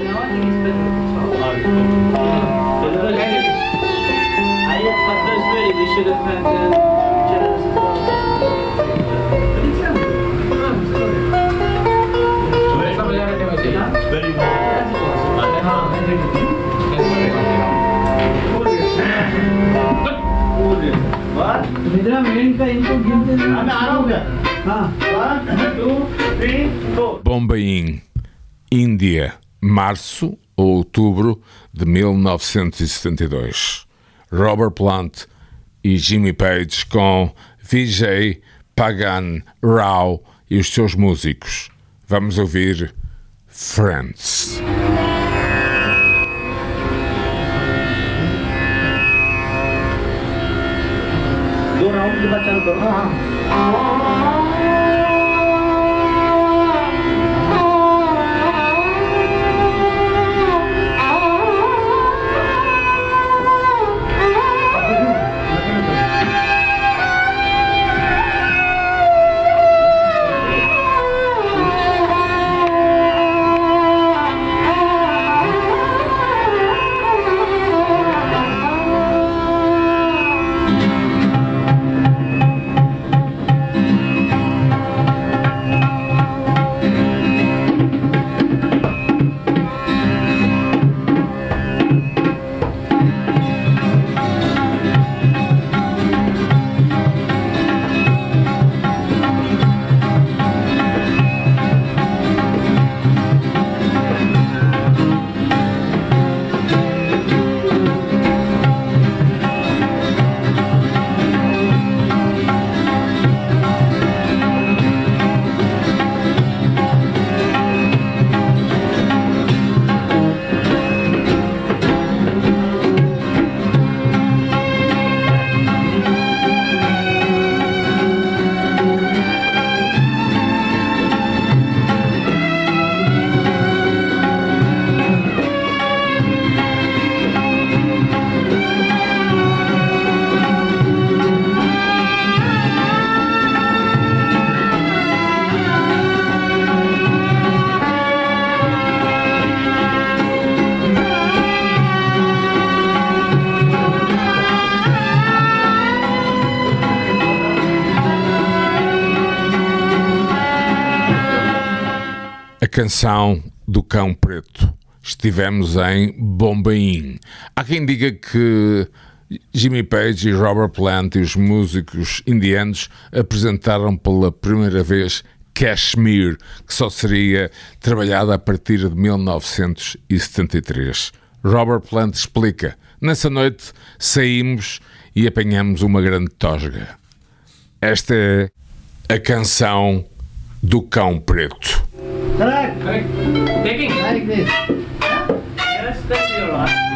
No, I think it's better. I, I suppose really we should have had uh, Jenna's as well. Very well. निद्रा मेन का इनको गिनते नहीं मैं आ रहा हूँ क्या हाँ one two three four Bombaim, Índia, março ou outubro de 1972. Robert Plant e Jimmy Page com Vijay Pagan Rao e os seus músicos. Vamos ouvir Friends. Canção do Cão Preto. Estivemos em Bombaim. Há quem diga que Jimmy Page e Robert Plant e os músicos indianos apresentaram pela primeira vez Kashmir, que só seria trabalhada a partir de 1973. Robert Plant explica: Nessa noite saímos e apanhamos uma grande tosga. Esta é a canção do Cão Preto. Correct. Correct. Taking. Like this. Yeah? Yes, that's your one.